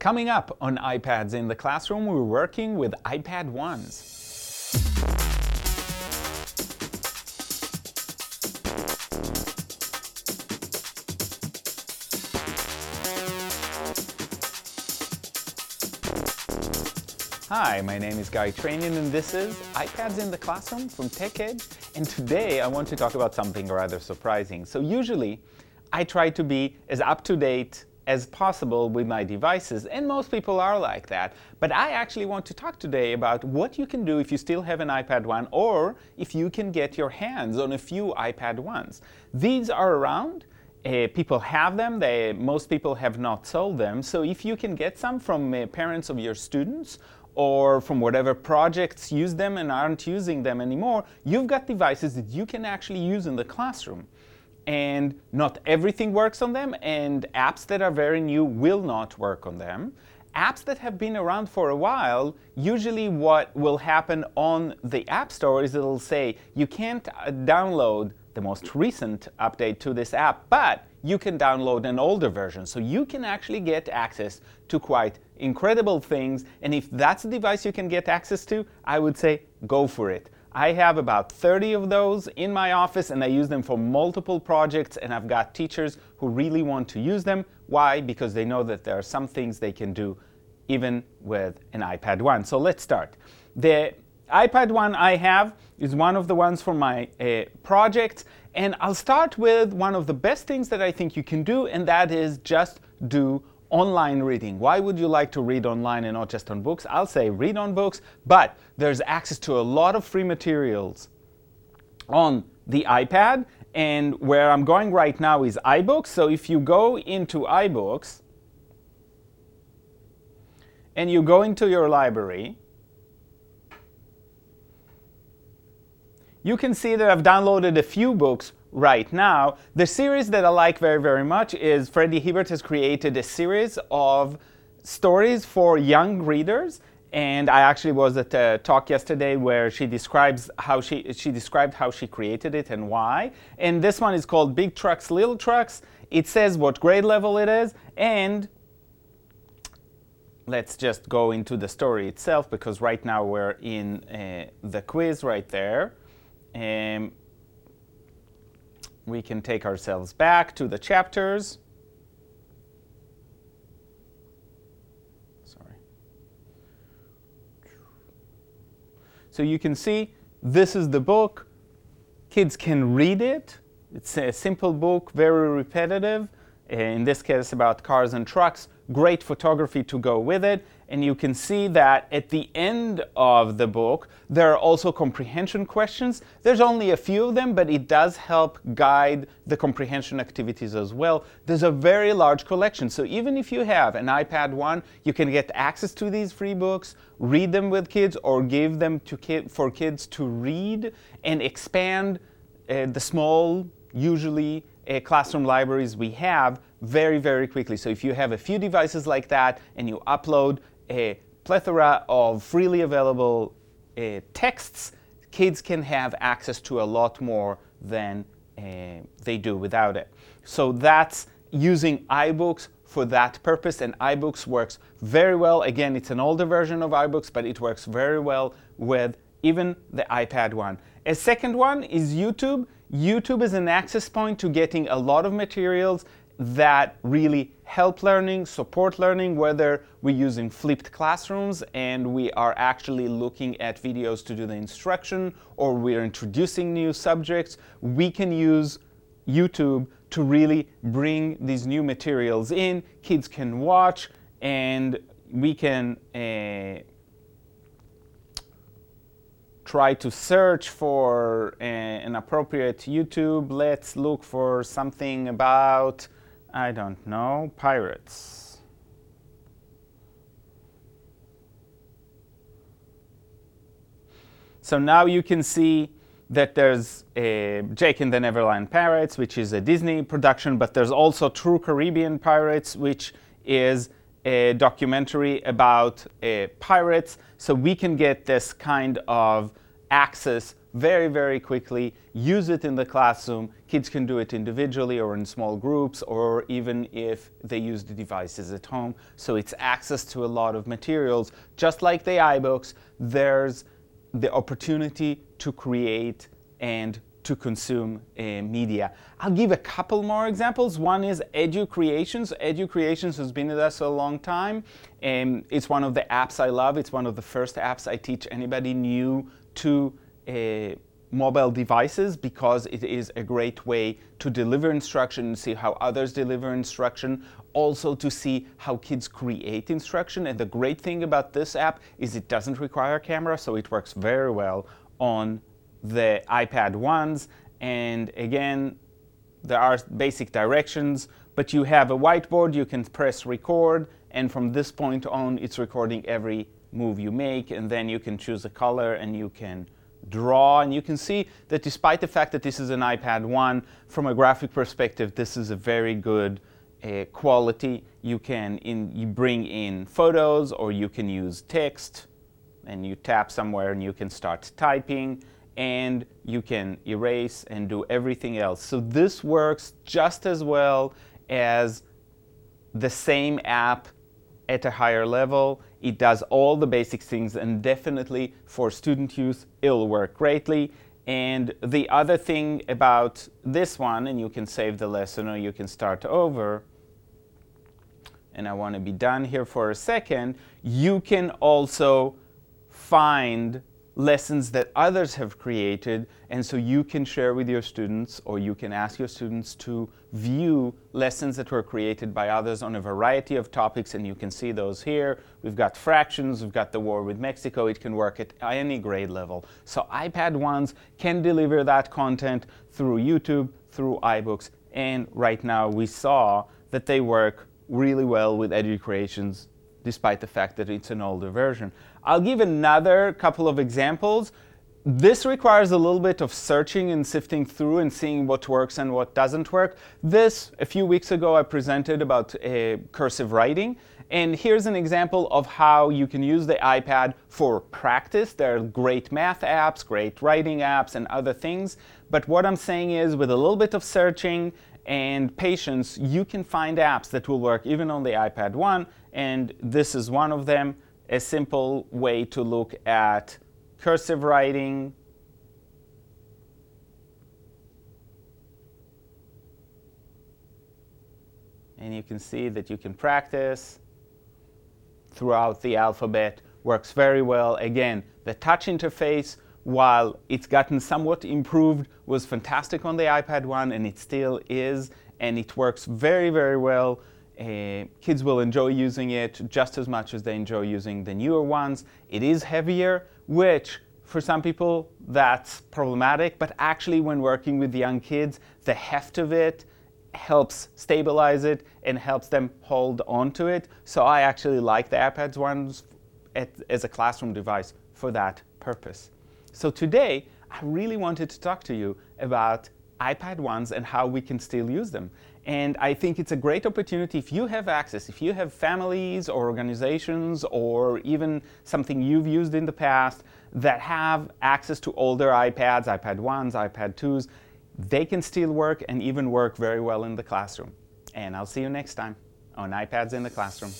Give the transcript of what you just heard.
Coming up on iPads in the classroom, we're working with iPad 1s. Hi, my name is Guy Trainin and this is iPads in the Classroom from TechEdge and today I want to talk about something rather surprising. So usually I try to be as up-to-date as possible with my devices and most people are like that. But I actually want to talk today about what you can do if you still have an iPad 1 or if you can get your hands on a few iPad 1s. These are around uh, people have them, they, most people have not sold them. So if you can get some from uh, parents of your students or from whatever projects use them and aren't using them anymore, you've got devices that you can actually use in the classroom. And not everything works on them, and apps that are very new will not work on them. Apps that have been around for a while, usually what will happen on the App Store is it'll say, you can't uh, download the most recent update to this app, but you can download an older version. So you can actually get access to quite incredible things. And if that's a device you can get access to, I would say go for it. I have about 30 of those in my office and I use them for multiple projects and I've got teachers who really want to use them. Why? Because they know that there are some things they can do even with an iPad 1. So let's start. The iPad 1 I have is one of the ones for my uh, projects and I'll start with one of the best things that I think you can do and that is just do online reading. Why would you like to read online and not just on books? I'll say read on books, but there's access to a lot of free materials on the iPad. And where I'm going right now is iBooks. So if you go into iBooks and you go into your library, you can see that I've downloaded a few books right now. The series that I like very, very much is Freddie Hiebert has created a series of stories for young readers. And I actually was at a talk yesterday where she describes how she, she described how she created it and why. And this one is called Big Trucks, Little Trucks. It says what grade level it is and let's just go into the story itself because right now we're in uh, the quiz right there. Um, we can take ourselves back to the chapters. Sorry. So you can see this is the book. Kids can read it. It's a simple book, very repetitive. In this case, about cars and trucks. Great photography to go with it. And you can see that at the end of the book, there are also comprehension questions. There's only a few of them, but it does help guide the comprehension activities as well. There's a very large collection. So even if you have an iPad 1, you can get access to these free books, read them with kids, or give them to for kids to read and expand uh, the small, usually uh, classroom libraries we have very, very quickly. So if you have a few devices like that and you upload a plethora of freely available uh, texts, kids can have access to a lot more than uh, they do without it. So that's using iBooks for that purpose, and iBooks works very well. Again, it's an older version of iBooks, but it works very well with even the iPad one. A second one is YouTube. YouTube is an access point to getting a lot of materials that really help learning, support learning, whether we're using flipped classrooms and we are actually looking at videos to do the instruction or we're introducing new subjects, we can use YouTube to really bring these new materials in. Kids can watch and we can uh, try to search for uh, an appropriate YouTube. Let's look for something about I don't know, pirates. So now you can see that there's Jake and the Neverland Pirates, which is a Disney production, but there's also True Caribbean Pirates, which is a documentary about uh, pirates. So we can get this kind of access very, very quickly, use it in the classroom. Kids can do it individually or in small groups or even if they use the devices at home. So it's access to a lot of materials. Just like the iBooks, there's the opportunity to create and to consume uh, media. I'll give a couple more examples. One is Educreations. Edu Creations has been with us a long time. and it's one of the apps I love. It's one of the first apps I teach anybody new to uh, mobile devices because it is a great way to deliver instruction and see how others deliver instruction. Also to see how kids create instruction. And the great thing about this app is it doesn't require a camera, so it works very well on the iPad 1s. And again, there are basic directions, but you have a whiteboard, you can press record, and from this point on, it's recording every move you make, and then you can choose a color and you can draw. And you can see that despite the fact that this is an iPad 1, from a graphic perspective, this is a very good uh, quality. You can in, you bring in photos or you can use text and you tap somewhere and you can start typing and you can erase and do everything else. So this works just as well as the same app at a higher level. It does all the basic things and definitely for student use, it'll work greatly. And the other thing about this one, and you can save the lesson or you can start over, and I want to be done here for a second, you can also find lessons that others have created and so you can share with your students or you can ask your students to view lessons that were created by others on a variety of topics and you can see those here. We've got fractions, we've got the war with Mexico, it can work at any grade level. So iPad 1s can deliver that content through YouTube, through iBooks and right now we saw that they work really well with Educreations despite the fact that it's an older version. I'll give another couple of examples. This requires a little bit of searching and sifting through and seeing what works and what doesn't work. This, a few weeks ago, I presented about uh, cursive writing. And here's an example of how you can use the iPad for practice. There are great math apps, great writing apps, and other things. But what I'm saying is, with a little bit of searching and patience, you can find apps that will work even on the iPad 1. And this is one of them a simple way to look at cursive writing, and you can see that you can practice throughout the alphabet works very well again the touch interface while it's gotten somewhat improved was fantastic on the iPad 1 and it still is and it works very very well uh, kids will enjoy using it just as much as they enjoy using the newer ones. It is heavier, which for some people that's problematic, but actually when working with young kids, the heft of it helps stabilize it and helps them hold on to it. So I actually like the iPads ones as a classroom device for that purpose. So today, I really wanted to talk to you about iPad 1s and how we can still use them. And I think it's a great opportunity if you have access, if you have families or organizations or even something you've used in the past that have access to older iPads, iPad 1s, iPad 2s, they can still work and even work very well in the classroom. And I'll see you next time on iPads in the Classroom.